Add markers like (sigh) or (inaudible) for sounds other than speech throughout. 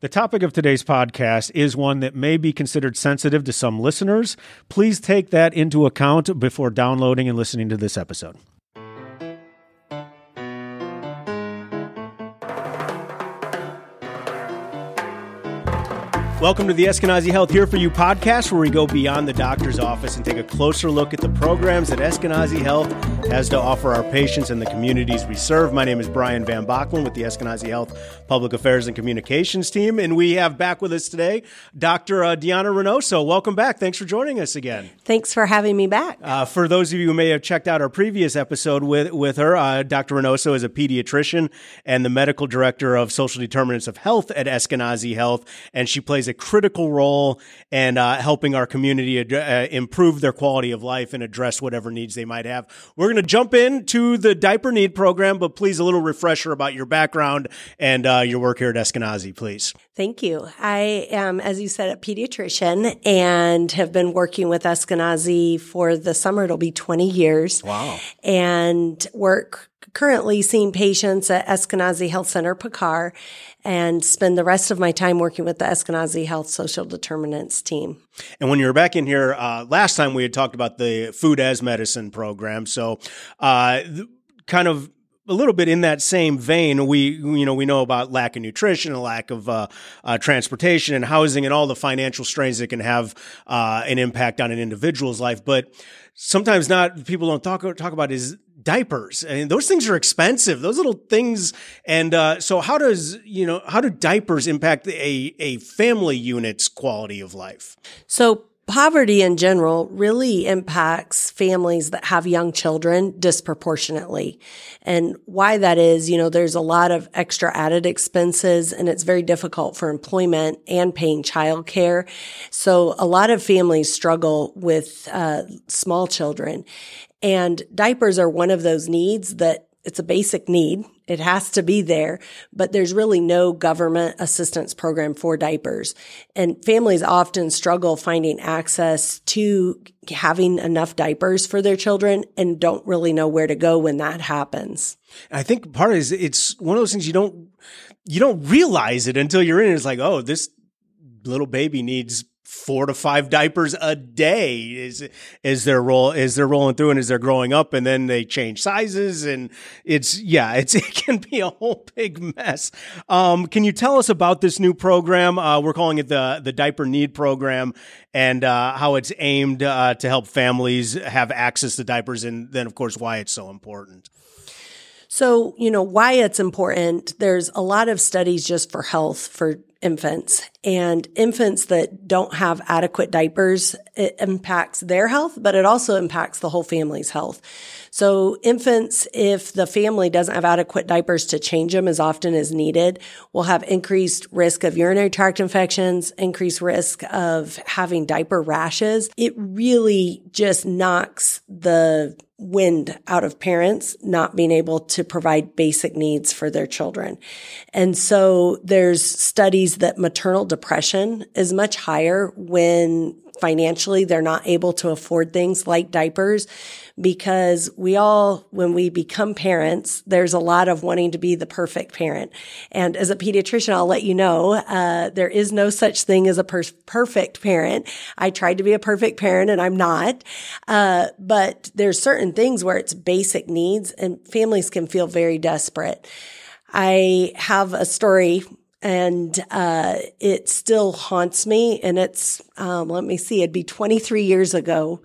The topic of today's podcast is one that may be considered sensitive to some listeners. Please take that into account before downloading and listening to this episode. Welcome to the Eskenazi Health Here For You podcast, where we go beyond the doctor's office and take a closer look at the programs that Eskenazi Health has to offer our patients and the communities we serve. My name is Brian Van Bachlen with the Eskenazi Health Public Affairs and Communications team, and we have back with us today Dr. Uh, Deanna Reinoso. Welcome back. Thanks for joining us again. Thanks for having me back. Uh, for those of you who may have checked out our previous episode with, with her, uh, Dr. Reinoso is a pediatrician and the medical director of social determinants of health at Eskenazi Health, and she plays a critical role in uh, helping our community ad- uh, improve their quality of life and address whatever needs they might have. We're going to jump into the diaper need program, but please a little refresher about your background and uh, your work here at Eskenazi, please. Thank you. I am, as you said, a pediatrician and have been working with Eskenazi for the summer. It'll be 20 years. Wow. And work currently seeing patients at Eskenazi Health Center, Pecar, and spend the rest of my time working with the Eskenazi Health Social Determinants team. And when you were back in here uh, last time, we had talked about the food as medicine program. So, uh, th- kind of a little bit in that same vein, we you know we know about lack of nutrition, a lack of uh, uh, transportation and housing, and all the financial strains that can have uh, an impact on an individual's life. But sometimes not people don't talk talk about is diapers. I and those things are expensive. Those little things and uh, so how does you know how do diapers impact a, a family unit's quality of life? So poverty in general really impacts families that have young children disproportionately. And why that is, you know, there's a lot of extra added expenses and it's very difficult for employment and paying childcare. So a lot of families struggle with uh, small children and diapers are one of those needs that it's a basic need. It has to be there, but there's really no government assistance program for diapers. And families often struggle finding access to having enough diapers for their children and don't really know where to go when that happens. I think part is it is it's one of those things you don't you don't realize it until you're in it. It's like, oh, this little baby needs four to five diapers a day is is their roll is they're rolling through and as they're growing up and then they change sizes and it's yeah it's (laughs) it can be a whole big mess. Um, can you tell us about this new program? Uh, we're calling it the the diaper need program and uh, how it's aimed uh, to help families have access to diapers and then of course why it's so important. So, you know, why it's important, there's a lot of studies just for health for infants and infants that don't have adequate diapers, it impacts their health, but it also impacts the whole family's health. So infants, if the family doesn't have adequate diapers to change them as often as needed, will have increased risk of urinary tract infections, increased risk of having diaper rashes. It really just knocks the wind out of parents not being able to provide basic needs for their children. And so there's studies that maternal depression is much higher when financially they're not able to afford things like diapers because we all, when we become parents, there's a lot of wanting to be the perfect parent. And as a pediatrician, I'll let you know, uh, there is no such thing as a per- perfect parent. I tried to be a perfect parent and I'm not. Uh, but there's certain things where it's basic needs and families can feel very desperate. I have a story and uh, it still haunts me. And it's um, let me see, it'd be 23 years ago.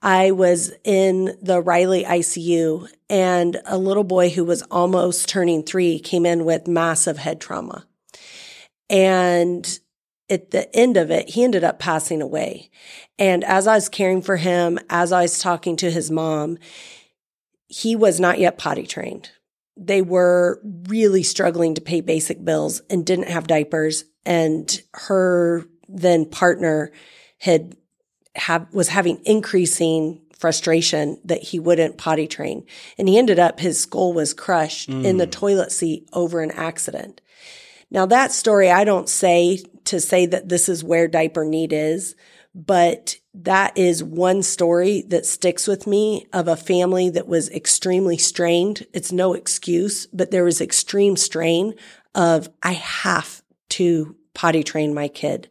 I was in the Riley ICU, and a little boy who was almost turning three came in with massive head trauma. And at the end of it, he ended up passing away. And as I was caring for him, as I was talking to his mom, he was not yet potty trained they were really struggling to pay basic bills and didn't have diapers. And her then partner had have, was having increasing frustration that he wouldn't potty train. And he ended up, his skull was crushed mm. in the mm. toilet seat over an accident. Now that story, I don't say to say that this is where diaper need is, but that is one story that sticks with me of a family that was extremely strained. It's no excuse, but there was extreme strain of I have to potty train my kid.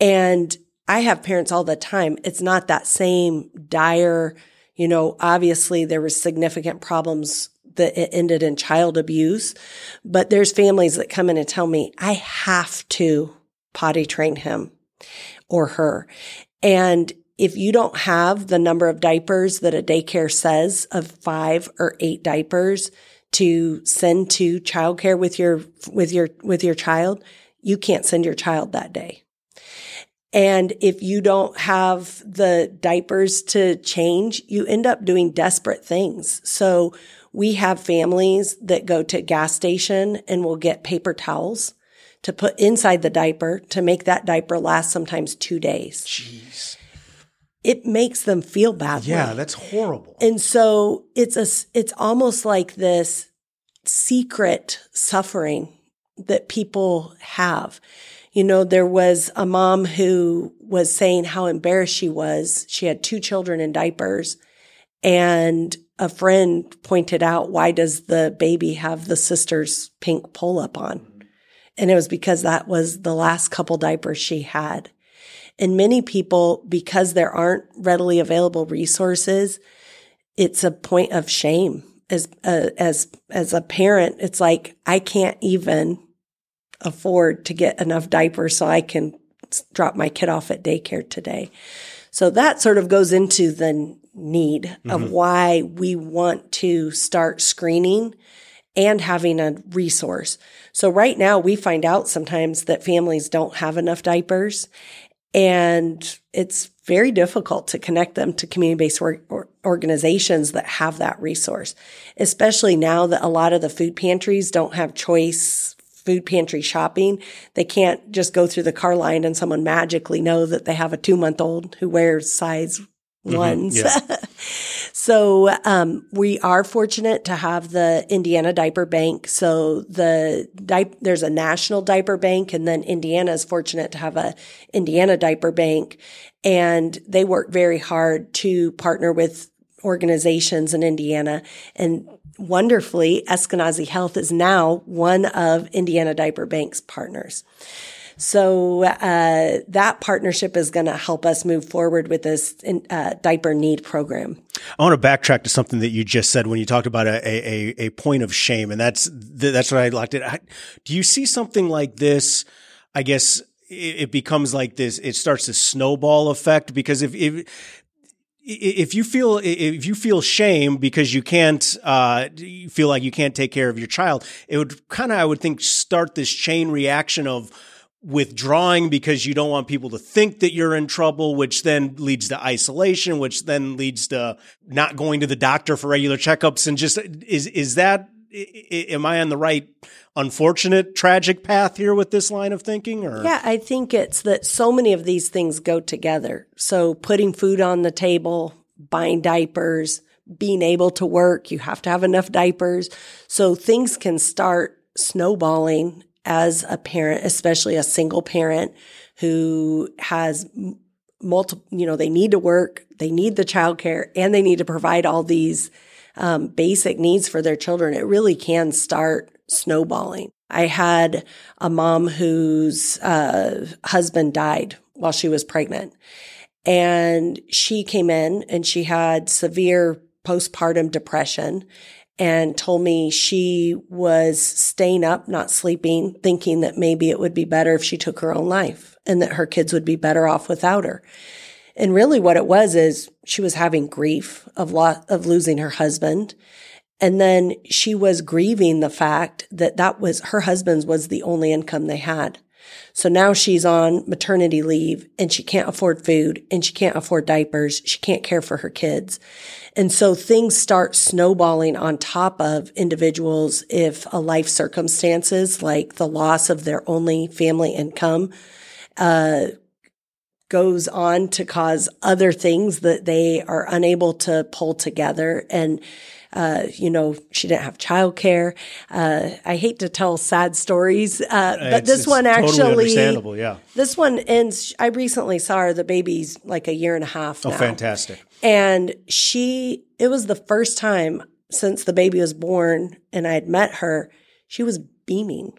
And I have parents all the time. It's not that same dire, you know, obviously there was significant problems that it ended in child abuse, but there's families that come in and tell me, I have to potty train him or her. And if you don't have the number of diapers that a daycare says of five or eight diapers to send to childcare with your, with your, with your child, you can't send your child that day. And if you don't have the diapers to change, you end up doing desperate things. So we have families that go to gas station and will get paper towels to put inside the diaper to make that diaper last sometimes two days. Jeez. It makes them feel bad. Yeah, that's horrible. And so it's a, it's almost like this secret suffering that people have. You know, there was a mom who was saying how embarrassed she was. She had two children in diapers and a friend pointed out, why does the baby have the sister's pink pull up on? And it was because that was the last couple diapers she had. And many people, because there aren't readily available resources, it's a point of shame as uh, as as a parent. It's like I can't even afford to get enough diapers so I can drop my kid off at daycare today. So that sort of goes into the need mm-hmm. of why we want to start screening and having a resource. So right now we find out sometimes that families don't have enough diapers and it's very difficult to connect them to community-based or- or organizations that have that resource, especially now that a lot of the food pantries don't have choice food pantry shopping. They can't just go through the car line and someone magically know that they have a two month old who wears size mm-hmm. ones. Yeah. (laughs) so um, we are fortunate to have the Indiana Diaper Bank. So the di- there's a national diaper bank, and then Indiana is fortunate to have a Indiana Diaper Bank, and they work very hard to partner with organizations in Indiana and wonderfully, Eskenazi Health is now one of Indiana Diaper Bank's partners. So uh, that partnership is going to help us move forward with this uh, diaper need program. I want to backtrack to something that you just said when you talked about a a, a point of shame, and that's that's what I liked it. Do you see something like this? I guess it becomes like this. It starts a snowball effect because if if if you feel if you feel shame because you can't uh, you feel like you can't take care of your child, it would kind of I would think start this chain reaction of withdrawing because you don't want people to think that you're in trouble, which then leads to isolation, which then leads to not going to the doctor for regular checkups. And just is, is that, am I on the right unfortunate, tragic path here with this line of thinking? Or? Yeah, I think it's that so many of these things go together. So putting food on the table, buying diapers, being able to work, you have to have enough diapers. So things can start snowballing as a parent, especially a single parent who has multiple, you know, they need to work, they need the childcare, and they need to provide all these um, basic needs for their children. It really can start snowballing. I had a mom whose uh, husband died while she was pregnant. And she came in and she had severe postpartum depression and told me she was staying up, not sleeping, thinking that maybe it would be better if she took her own life and that her kids would be better off without her. And really what it was is she was having grief of lo- of losing her husband. And then she was grieving the fact that that was her husband's was the only income they had. So now she's on maternity leave and she can't afford food and she can't afford diapers. She can't care for her kids. And so things start snowballing on top of individuals if a life circumstances like the loss of their only family income, uh, goes on to cause other things that they are unable to pull together. And uh, you know, she didn't have childcare. Uh, I hate to tell sad stories, uh, but it's, this it's one actually, totally yeah. This one ends. I recently saw her. The baby's like a year and a half. Oh, fantastic! And she, it was the first time since the baby was born, and I had met her. She was beaming.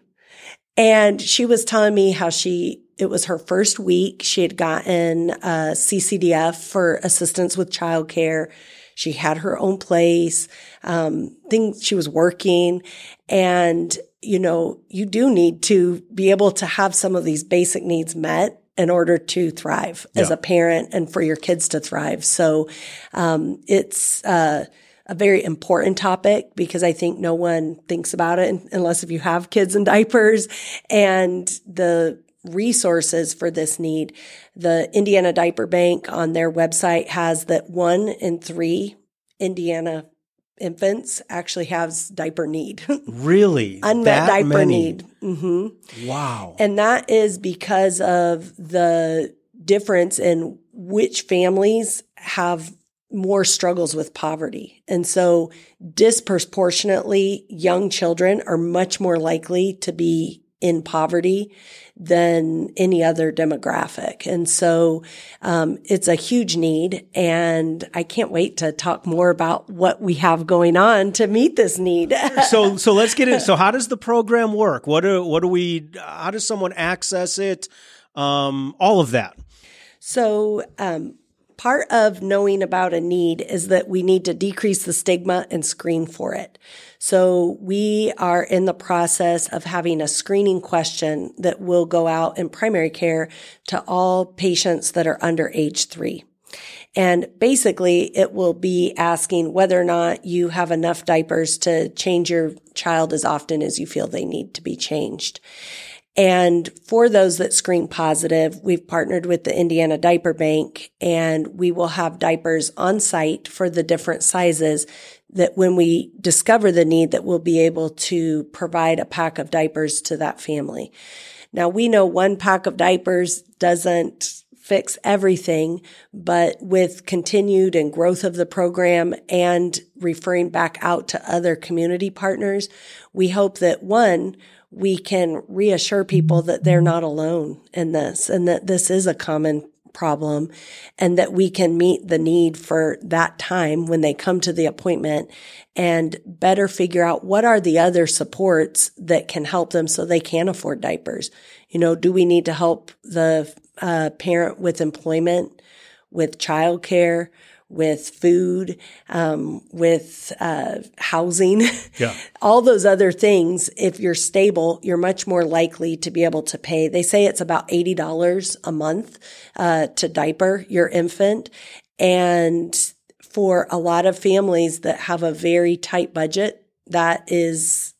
And she was telling me how she, it was her first week. She had gotten a CCDF for assistance with childcare. She had her own place, um, things she was working. And, you know, you do need to be able to have some of these basic needs met in order to thrive yeah. as a parent and for your kids to thrive. So, um, it's, uh, a very important topic because I think no one thinks about it unless if you have kids in diapers and the resources for this need. The Indiana Diaper Bank on their website has that one in three Indiana infants actually has diaper need. (laughs) really? Unmet that diaper many? need. Mm-hmm. Wow. And that is because of the difference in which families have more struggles with poverty. And so disproportionately young children are much more likely to be in poverty than any other demographic. And so um, it's a huge need. And I can't wait to talk more about what we have going on to meet this need. (laughs) so so let's get it. So how does the program work? What do what do we how does someone access it? Um, all of that. So um, part of knowing about a need is that we need to decrease the stigma and screen for it. So we are in the process of having a screening question that will go out in primary care to all patients that are under age three. And basically it will be asking whether or not you have enough diapers to change your child as often as you feel they need to be changed. And for those that screen positive, we've partnered with the Indiana Diaper Bank and we will have diapers on site for the different sizes that when we discover the need that we'll be able to provide a pack of diapers to that family. Now we know one pack of diapers doesn't fix everything, but with continued and growth of the program and referring back out to other community partners, we hope that one, we can reassure people that they're not alone in this and that this is a common problem and that we can meet the need for that time when they come to the appointment and better figure out what are the other supports that can help them so they can afford diapers. You know, do we need to help the uh, parent with employment, with childcare? With food, um, with uh, housing, yeah. (laughs) all those other things. If you're stable, you're much more likely to be able to pay. They say it's about eighty dollars a month uh, to diaper your infant, and for a lot of families that have a very tight budget, that is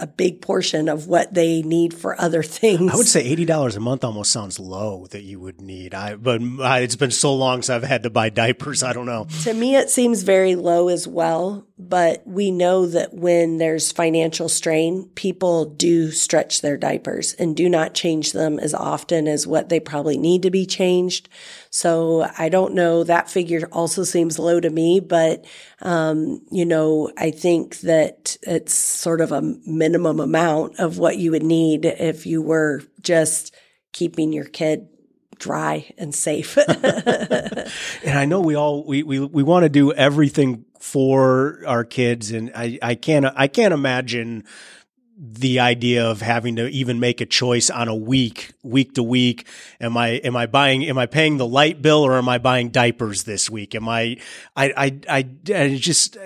a big portion of what they need for other things. I would say eighty dollars a month almost sounds low that you would need. I but I, it's been so long since I've had to buy diapers. I don't know. To me, it seems very low as well. But we know that when there's financial strain, people do stretch their diapers and do not change them as often as what they probably need to be changed. So I don't know. That figure also seems low to me, but, um, you know, I think that it's sort of a minimum amount of what you would need if you were just keeping your kid dry and safe. (laughs) and I know we all we we we want to do everything for our kids and I I can't I can't imagine the idea of having to even make a choice on a week, week to week. Am I, am I buying, am I paying the light bill or am I buying diapers this week? Am I, I, I, I, I just,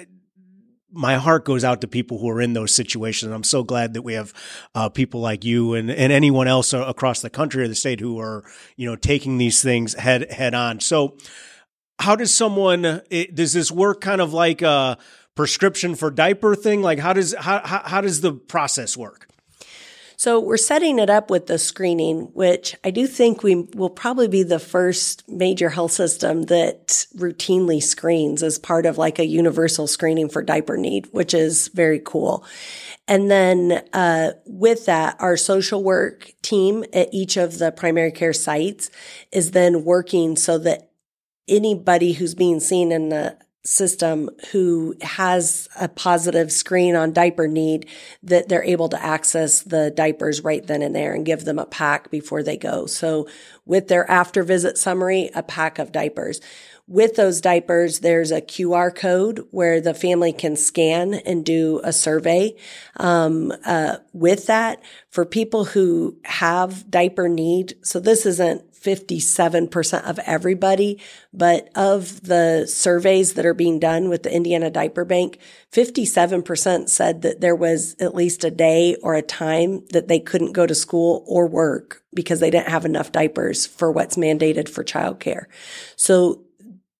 my heart goes out to people who are in those situations. I'm so glad that we have uh, people like you and, and anyone else across the country or the state who are, you know, taking these things head, head on. So how does someone, it, does this work kind of like, uh, prescription for diaper thing? Like how does how how, does the process work? So we're setting it up with the screening, which I do think we will probably be the first major health system that routinely screens as part of like a universal screening for diaper need, which is very cool. And then uh, with that, our social work team at each of the primary care sites is then working so that anybody who's being seen in the system who has a positive screen on diaper need that they're able to access the diapers right then and there and give them a pack before they go. So with their after visit summary, a pack of diapers. With those diapers, there's a QR code where the family can scan and do a survey. Um, uh, with that, for people who have diaper need, so this isn't 57% of everybody, but of the surveys that are being done with the Indiana Diaper Bank, 57% said that there was at least a day or a time that they couldn't go to school or work because they didn't have enough diapers for what's mandated for childcare. So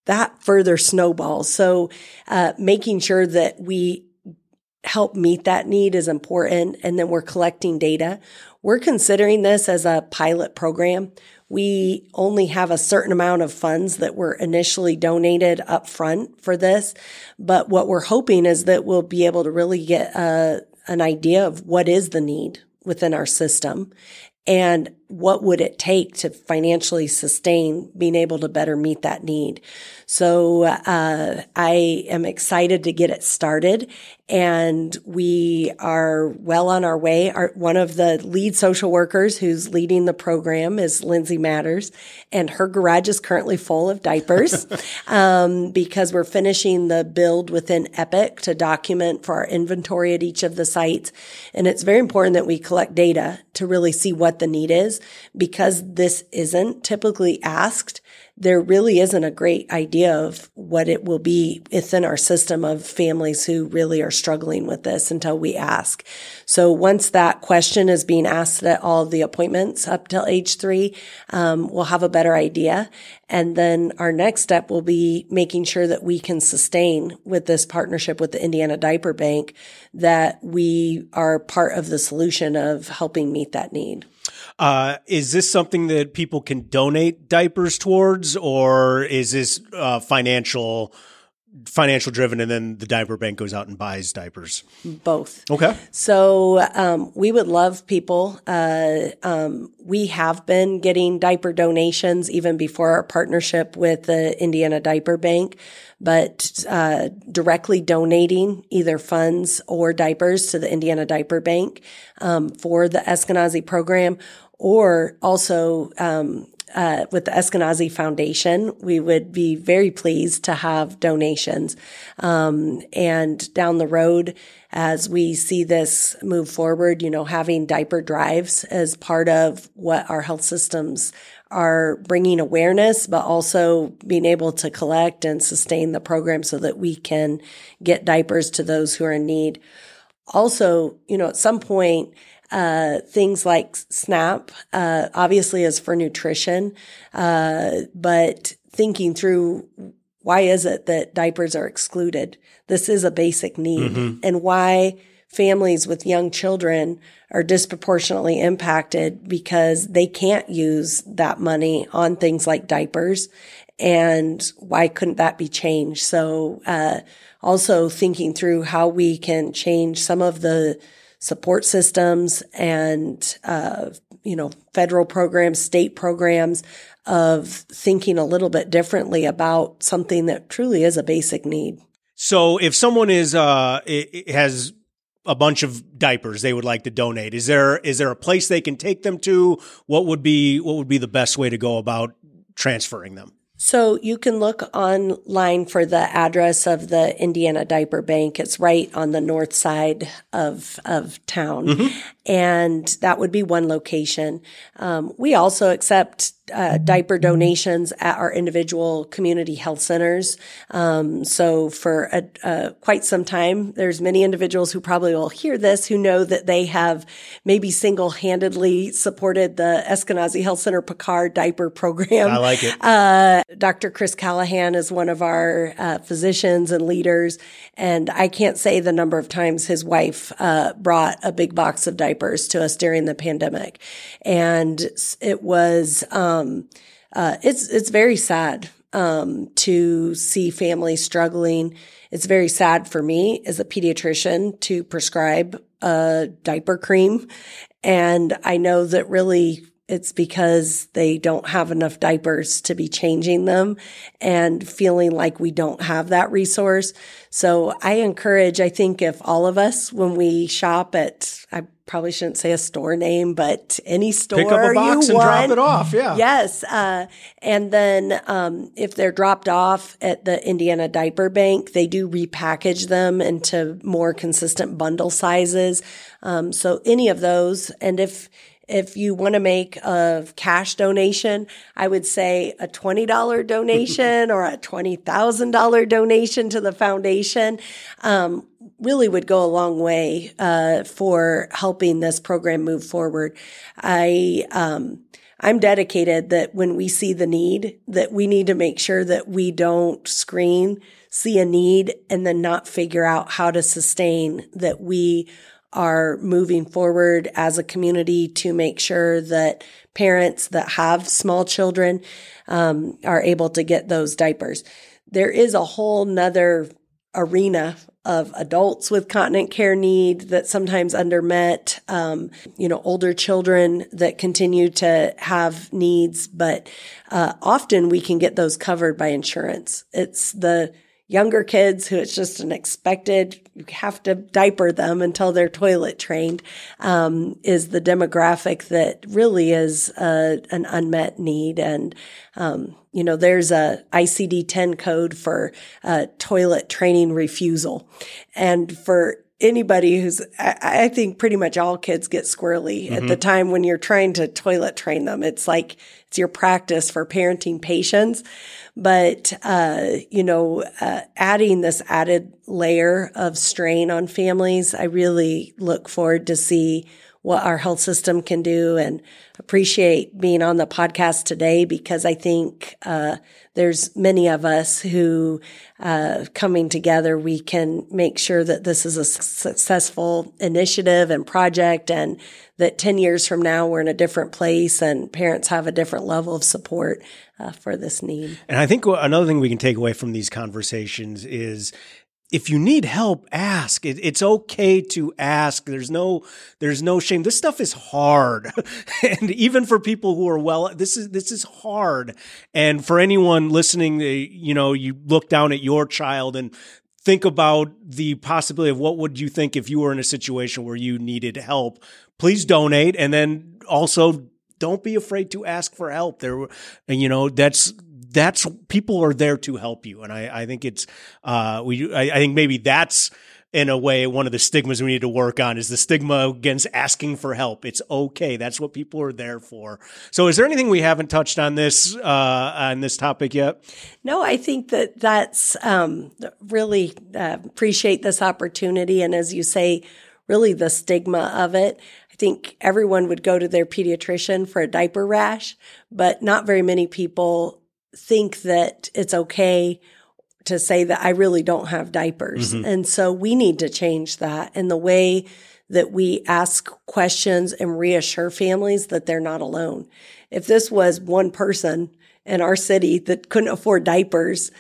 that further snowballs. So, uh, making sure that we help meet that need is important. And then we're collecting data. We're considering this as a pilot program. We only have a certain amount of funds that were initially donated up front for this. But what we're hoping is that we'll be able to really get a, uh, an idea of what is the need within our system and what would it take to financially sustain being able to better meet that need? So uh, i am excited to get it started and we are well on our way. Our, one of the lead social workers who's leading the program is lindsay matters and her garage is currently full of diapers (laughs) um, because we're finishing the build within epic to document for our inventory at each of the sites. And it's very important that we collect data to really see what the need is because this isn't typically asked, there really isn't a great idea of what it will be within our system of families who really are struggling with this until we ask. So once that question is being asked at all the appointments up till age three, um, we'll have a better idea. And then our next step will be making sure that we can sustain with this partnership with the Indiana Diaper Bank that we are part of the solution of helping meet that need. Uh, is this something that people can donate diapers towards, or is this uh, financial? Financial driven and then the diaper bank goes out and buys diapers. Both. Okay. So um, we would love people uh, um, we have been getting diaper donations even before our partnership with the indiana diaper bank but uh, directly donating either funds or diapers to the indiana diaper bank um, for the eskenazi program or also um, uh, with the Eskenazi Foundation, we would be very pleased to have donations. Um, and down the road, as we see this move forward, you know, having diaper drives as part of what our health systems are bringing awareness, but also being able to collect and sustain the program so that we can get diapers to those who are in need. Also, you know, at some point, uh, things like SNAP, uh, obviously is for nutrition, uh, but thinking through why is it that diapers are excluded? This is a basic need mm-hmm. and why families with young children are disproportionately impacted because they can't use that money on things like diapers. And why couldn't that be changed? So, uh, also thinking through how we can change some of the support systems and, uh, you know, federal programs, state programs of thinking a little bit differently about something that truly is a basic need. So if someone is, uh, has a bunch of diapers they would like to donate, is there, is there a place they can take them to? What would be, what would be the best way to go about transferring them? So you can look online for the address of the Indiana Diaper Bank. It's right on the north side of of town, mm-hmm. And that would be one location. Um, we also accept uh, diaper donations at our individual community health centers. Um, so for a, uh, quite some time, there's many individuals who probably will hear this who know that they have maybe single-handedly supported the Eskenazi Health Center Pecar diaper program. I like it. Uh, Dr. Chris Callahan is one of our uh, physicians and leaders, and I can't say the number of times his wife uh, brought a big box of diapers to us during the pandemic, and it was. Um, uh, it's it's very sad um, to see families struggling. It's very sad for me as a pediatrician to prescribe a diaper cream, and I know that really it's because they don't have enough diapers to be changing them and feeling like we don't have that resource. So I encourage, I think if all of us, when we shop at, I probably shouldn't say a store name, but any store you Pick up a box you and drop it off. Yeah. Yes. Uh, and then um, if they're dropped off at the Indiana Diaper Bank, they do repackage them into more consistent bundle sizes. Um, so any of those. And if, if you want to make a cash donation, I would say a $20 donation (laughs) or a $20,000 donation to the foundation. Um, really would go a long way uh, for helping this program move forward. I um, I'm dedicated that when we see the need, that we need to make sure that we don't screen, see a need, and then not figure out how to sustain that we are moving forward as a community to make sure that parents that have small children um, are able to get those diapers. There is a whole nother arena of adults with continent care need that sometimes undermet, um, you know, older children that continue to have needs, but uh, often we can get those covered by insurance. It's the younger kids who it's just an expected you have to diaper them until they're toilet trained um, is the demographic that really is uh, an unmet need. And um, you know there's a icd-10 code for uh, toilet training refusal. And for anybody who's I, I, think pretty much all kids get squirrely. Mm-hmm. at the time when you're trying to toilet train them it's like it's your practice for parenting patients but, uh, you know, uh, adding this added layer of strain on families, I really look forward to see what our health system can do and appreciate being on the podcast today because I think uh, there's many of us who uh, coming together we can make sure that this is a successful initiative and project and that 10 years from now we're in a different place and parents have a different level of support uh, for this need. And I think another thing we can take away from these conversations is if you need help, ask. It, it's okay to ask. There's no, there's no shame. This stuff is hard. (laughs) and even for people who are well, this is, this is hard. And for anyone listening, you know, you look down at your child and think about the possibility of what would you think if you were in a situation where you needed help. Please donate. And then also don't be afraid to ask for help. There, and you know, that's that's people are there to help you, and I, I think it's uh, we I, I think maybe that's in a way one of the stigmas we need to work on is the stigma against asking for help. It's okay. That's what people are there for. So is there anything we haven't touched on this uh, on this topic yet? No, I think that that's um, really uh, appreciate this opportunity and as you say really the stigma of it. I think everyone would go to their pediatrician for a diaper rash, but not very many people think that it's okay to say that I really don't have diapers. Mm-hmm. And so we need to change that. And the way that we ask questions and reassure families that they're not alone. If this was one person in our city that couldn't afford diapers,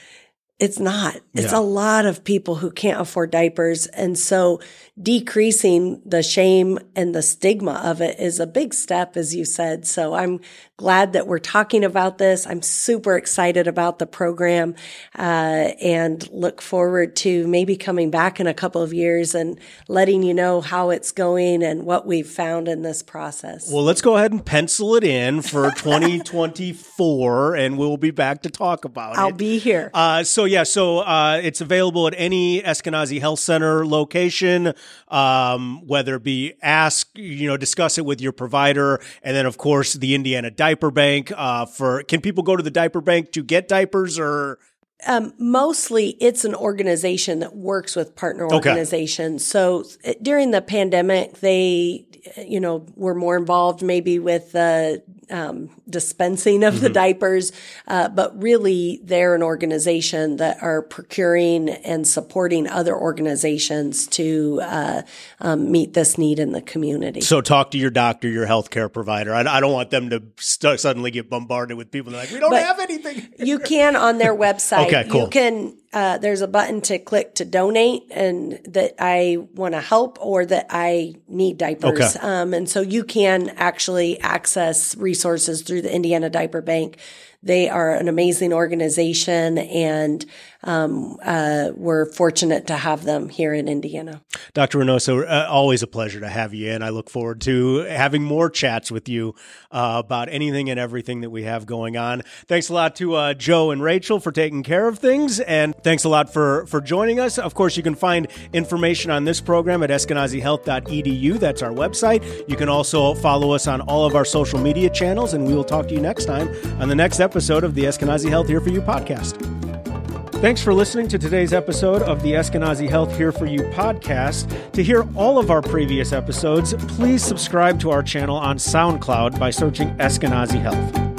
it's not. It's yeah. a lot of people who can't afford diapers. And so decreasing the shame and the stigma of it is a big step, as you said. So I'm glad that we're talking about this. I'm super excited about the program uh, and look forward to maybe coming back in a couple of years and letting you know how it's going and what we've found in this process. Well, let's go ahead and pencil it in for (laughs) 2024, and we'll be back to talk about I'll it. I'll be here. Uh, so yeah, so uh, it's available at any Eskenazi Health Center location, um, whether it be ask, you know, discuss it with your provider, and then of course the Indiana Diaper bank uh, for can people go to the diaper bank to get diapers or um, mostly it's an organization that works with partner organizations. Okay. So during the pandemic, they, you know, were more involved maybe with the um, dispensing of mm-hmm. the diapers, uh, but really they're an organization that are procuring and supporting other organizations to uh, um, meet this need in the community. So talk to your doctor, your healthcare provider. I, I don't want them to st- suddenly get bombarded with people that are like, we don't but have anything. you can on their (laughs) website. Okay, cool. You can, uh, there's a button to click to donate and that I want to help or that I need diapers. Okay. Um, and so you can actually access resources through the Indiana Diaper Bank. They are an amazing organization and um, uh, we're fortunate to have them here in Indiana. Dr. Reinoso, uh, always a pleasure to have you in. I look forward to having more chats with you uh, about anything and everything that we have going on. Thanks a lot to uh, Joe and Rachel for taking care of things, and thanks a lot for for joining us. Of course, you can find information on this program at eskenazihealth.edu. That's our website. You can also follow us on all of our social media channels, and we will talk to you next time on the next episode of the Eskenazi Health Here For You podcast. Thanks for listening to today's episode of the Eskenazi Health Here For You podcast. To hear all of our previous episodes, please subscribe to our channel on SoundCloud by searching Eskenazi Health.